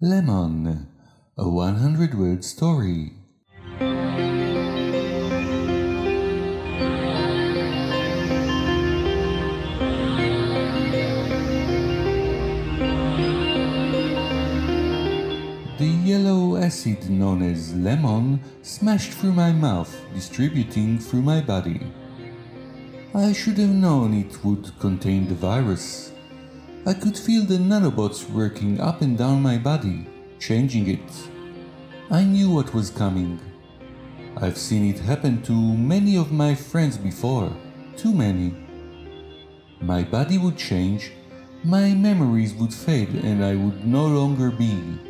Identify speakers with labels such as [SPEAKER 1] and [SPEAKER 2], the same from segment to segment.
[SPEAKER 1] Lemon,
[SPEAKER 2] a 100 word story. The yellow acid known as lemon smashed through my mouth, distributing through my body. I should have known it would contain the virus. I could feel the nanobots working up and down my body, changing it. I knew what was coming. I've seen it happen to many of my friends before, too many. My body would change, my memories would fade, and I would no longer be.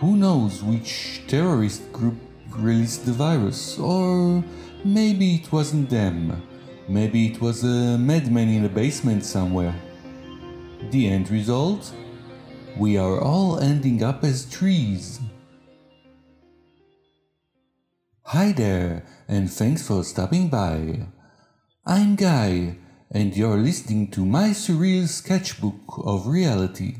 [SPEAKER 2] Who knows which terrorist group released the virus, or maybe it wasn't them. Maybe it was a madman in a basement somewhere. The end result? We are all ending up as trees. Hi there, and thanks for stopping by. I'm Guy, and you're listening to my surreal sketchbook of reality.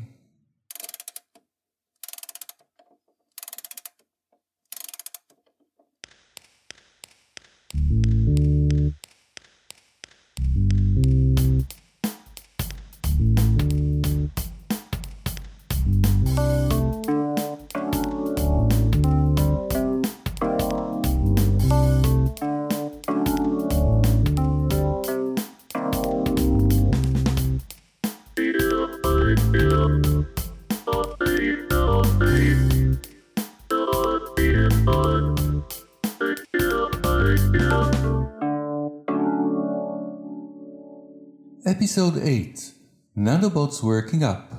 [SPEAKER 2] Episode 8 Nanobots Working Up.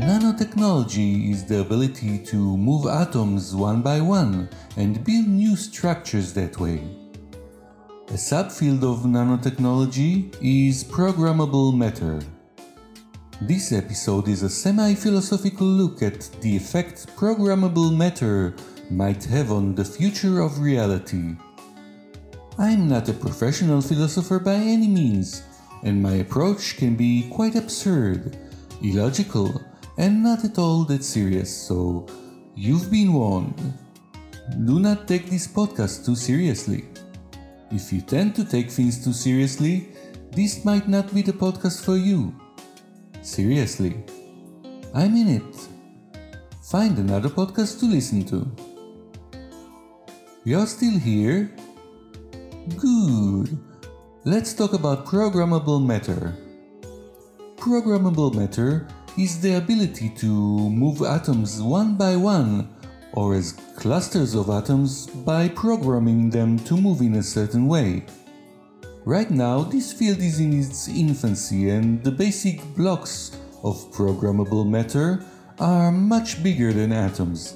[SPEAKER 2] Nanotechnology is the ability to move atoms one by one and build new structures that way. A subfield of nanotechnology is programmable matter. This episode is a semi philosophical look at the effect programmable matter might have on the future of reality. I'm not a professional philosopher by any means, and my approach can be quite absurd, illogical, and not at all that serious, so you've been warned. Do not take this podcast too seriously. If you tend to take things too seriously, this might not be the podcast for you. Seriously. I'm in it. Find another podcast to listen to. You're still here? Good. Let's talk about programmable matter. Programmable matter is the ability to move atoms one by one, or as clusters of atoms, by programming them to move in a certain way. Right now, this field is in its infancy, and the basic blocks of programmable matter are much bigger than atoms.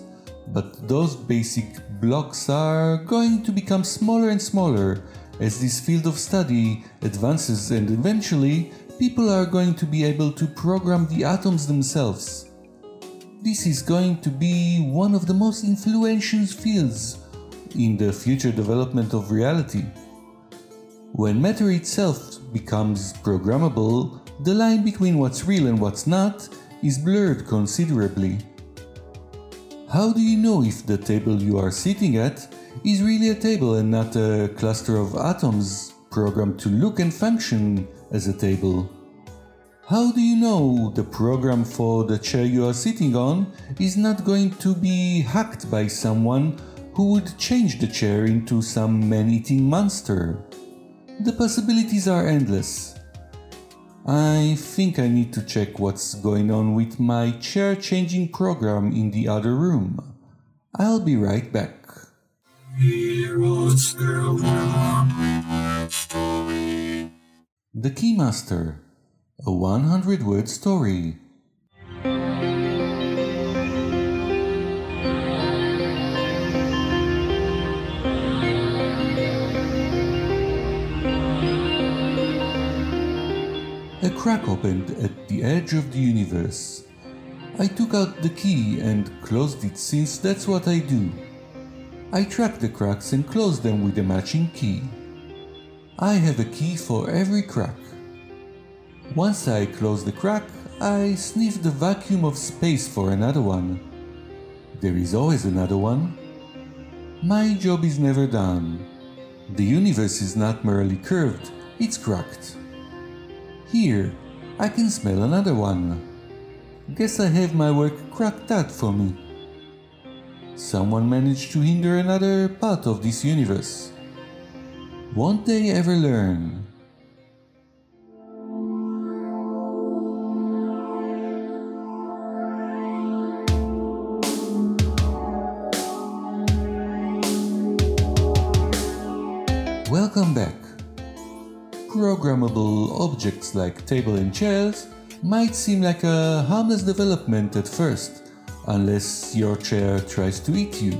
[SPEAKER 2] But those basic blocks are going to become smaller and smaller as this field of study advances, and eventually, people are going to be able to program the atoms themselves. This is going to be one of the most influential fields in the future development of reality. When matter itself becomes programmable, the line between what's real and what's not is blurred considerably. How do you know if the table you are sitting at is really a table and not a cluster of atoms programmed to look and function as a table? How do you know the program for the chair you are sitting on is not going to be hacked by someone who would change the chair into some man eating monster? The possibilities are endless. I think I need to check what's going on with my chair changing program in the other room. I'll be right back. The Keymaster, a 100 word story. A crack opened at the edge of the universe. I took out the key and closed it since that's what I do. I track the cracks and close them with a matching key. I have a key for every crack. Once I close the crack, I sniff the vacuum of space for another one. There is always another one. My job is never done. The universe is not merely curved, it's cracked. Here, I can smell another one. Guess I have my work cracked out for me. Someone managed to hinder another part of this universe. Won't they ever learn? Welcome back. Programmable objects like table and chairs might seem like a harmless development at first, unless your chair tries to eat you.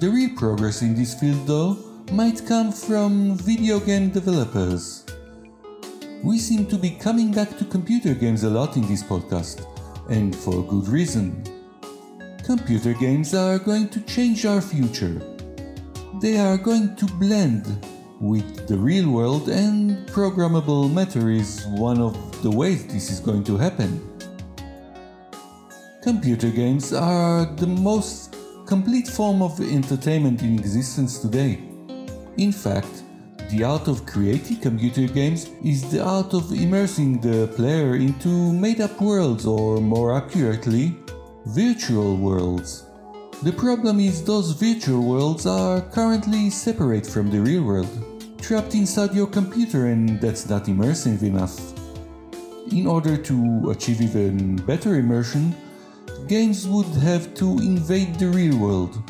[SPEAKER 2] The real progress in this field, though, might come from video game developers. We seem to be coming back to computer games a lot in this podcast, and for good reason. Computer games are going to change our future. They are going to blend with the real world, and programmable matter is one of the ways this is going to happen. Computer games are the most complete form of entertainment in existence today. In fact, the art of creating computer games is the art of immersing the player into made up worlds, or more accurately, virtual worlds. The problem is, those virtual worlds are currently separate from the real world, trapped inside your computer, and that's not immersive enough. In order to achieve even better immersion, games would have to invade the real world.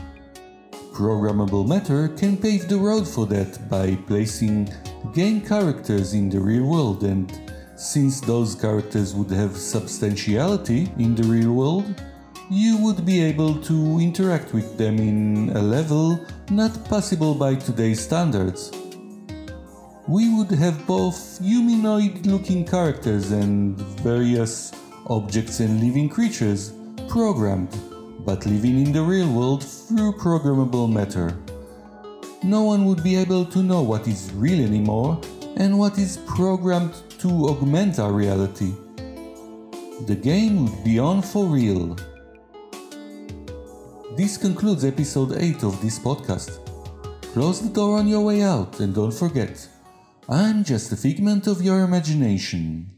[SPEAKER 2] Programmable matter can pave the road for that by placing game characters in the real world, and since those characters would have substantiality in the real world, you would be able to interact with them in a level not possible by today's standards. We would have both humanoid looking characters and various objects and living creatures programmed, but living in the real world through programmable matter. No one would be able to know what is real anymore and what is programmed to augment our reality. The game would be on for real. This concludes episode 8 of this podcast. Close the door on your way out and don't forget, I'm just a figment of your imagination.